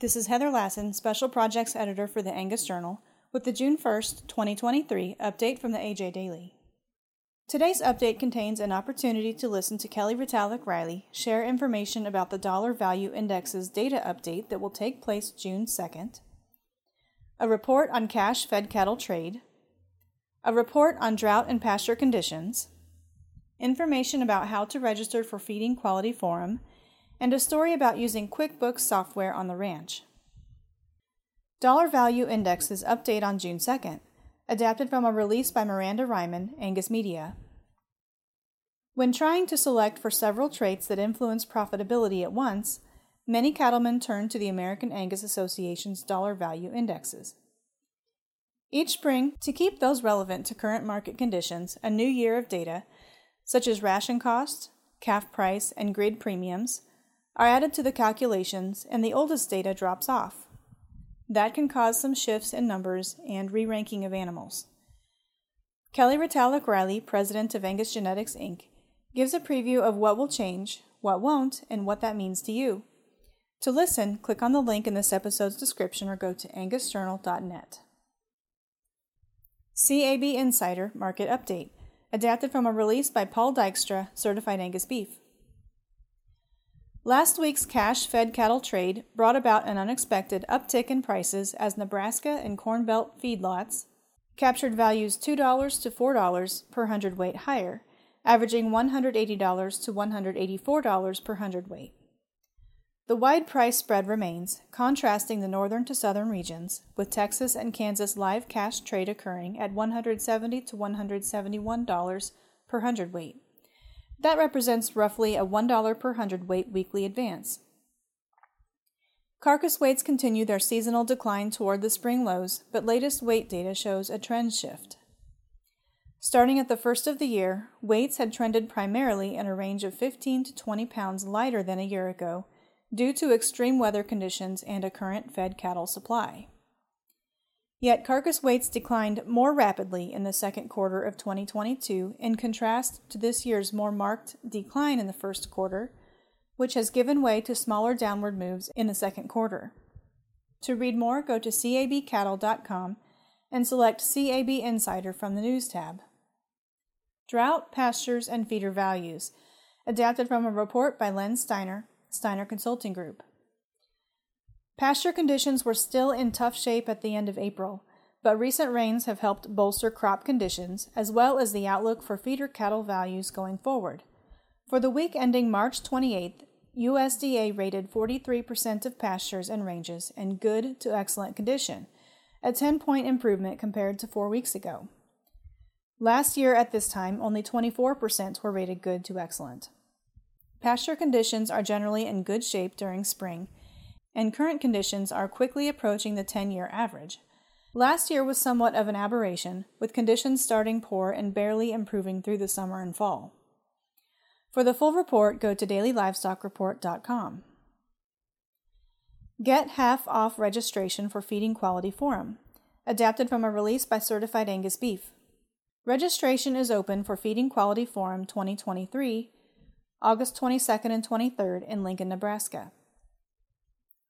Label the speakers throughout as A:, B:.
A: This is Heather Lassen, Special Projects Editor for the Angus Journal, with the June 1st, 2023 update from the AJ Daily. Today's update contains an opportunity to listen to Kelly Retallick Riley share information about the Dollar Value Index's data update that will take place June 2nd, a report on cash fed cattle trade, a report on drought and pasture conditions, information about how to register for Feeding Quality Forum, and a story about using QuickBooks software on the ranch. Dollar Value Indexes update on June 2nd, adapted from a release by Miranda Reiman, Angus Media. When trying to select for several traits that influence profitability at once, many cattlemen turn to the American Angus Association's dollar value indexes. Each spring, to keep those relevant to current market conditions, a new year of data, such as ration costs, calf price, and grid premiums, are added to the calculations and the oldest data drops off. That can cause some shifts in numbers and re ranking of animals. Kelly Retallick Riley, president of Angus Genetics Inc., gives a preview of what will change, what won't, and what that means to you. To listen, click on the link in this episode's description or go to angusjournal.net. CAB Insider Market Update, adapted from a release by Paul Dykstra, Certified Angus Beef. Last week's cash fed cattle trade brought about an unexpected uptick in prices as Nebraska and Corn Belt feedlots captured values $2 to $4 per hundredweight higher, averaging $180 to $184 per hundredweight. The wide price spread remains, contrasting the northern to southern regions, with Texas and Kansas live cash trade occurring at 170 to $171 per hundredweight. That represents roughly a $1 per hundredweight weekly advance. Carcass weights continue their seasonal decline toward the spring lows, but latest weight data shows a trend shift. Starting at the first of the year, weights had trended primarily in a range of 15 to 20 pounds lighter than a year ago due to extreme weather conditions and a current fed cattle supply. Yet carcass weights declined more rapidly in the second quarter of 2022 in contrast to this year's more marked decline in the first quarter, which has given way to smaller downward moves in the second quarter. To read more, go to cabcattle.com and select CAB Insider from the News tab. Drought, Pastures, and Feeder Values, adapted from a report by Len Steiner, Steiner Consulting Group. Pasture conditions were still in tough shape at the end of April, but recent rains have helped bolster crop conditions as well as the outlook for feeder cattle values going forward. For the week ending March 28th, USDA rated 43% of pastures and ranges in good to excellent condition, a 10 point improvement compared to four weeks ago. Last year at this time, only 24% were rated good to excellent. Pasture conditions are generally in good shape during spring and current conditions are quickly approaching the 10 year average. Last year was somewhat of an aberration, with conditions starting poor and barely improving through the summer and fall. For the full report, go to dailylivestockreport.com. Get half off registration for Feeding Quality Forum, adapted from a release by Certified Angus Beef. Registration is open for Feeding Quality Forum 2023, August 22nd and 23rd in Lincoln, Nebraska.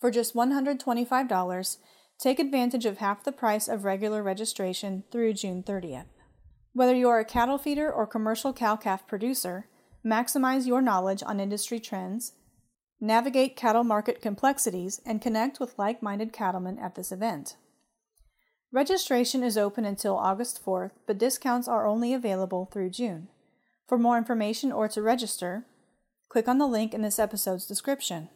A: For just $125, take advantage of half the price of regular registration through June 30th. Whether you are a cattle feeder or commercial cow calf producer, maximize your knowledge on industry trends, navigate cattle market complexities, and connect with like minded cattlemen at this event. Registration is open until August 4th, but discounts are only available through June. For more information or to register, click on the link in this episode's description.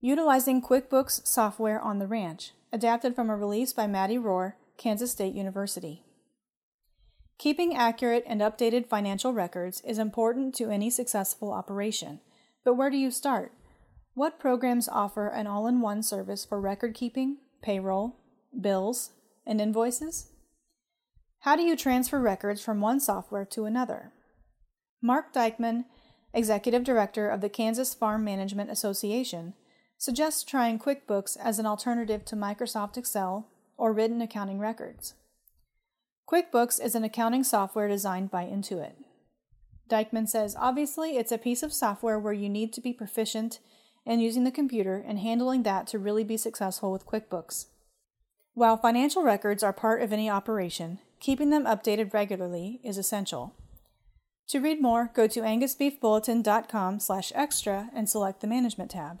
A: Utilizing QuickBooks software on the ranch, adapted from a release by Maddy Rohr, Kansas State University. Keeping accurate and updated financial records is important to any successful operation. But where do you start? What programs offer an all in one service for record keeping, payroll, bills, and invoices? How do you transfer records from one software to another? Mark Dikeman, Executive Director of the Kansas Farm Management Association, suggests trying QuickBooks as an alternative to Microsoft Excel or written accounting records. QuickBooks is an accounting software designed by Intuit. Dikeman says obviously it's a piece of software where you need to be proficient in using the computer and handling that to really be successful with QuickBooks. While financial records are part of any operation, keeping them updated regularly is essential. To read more, go to angusbeefbulletin.com/extra and select the Management tab.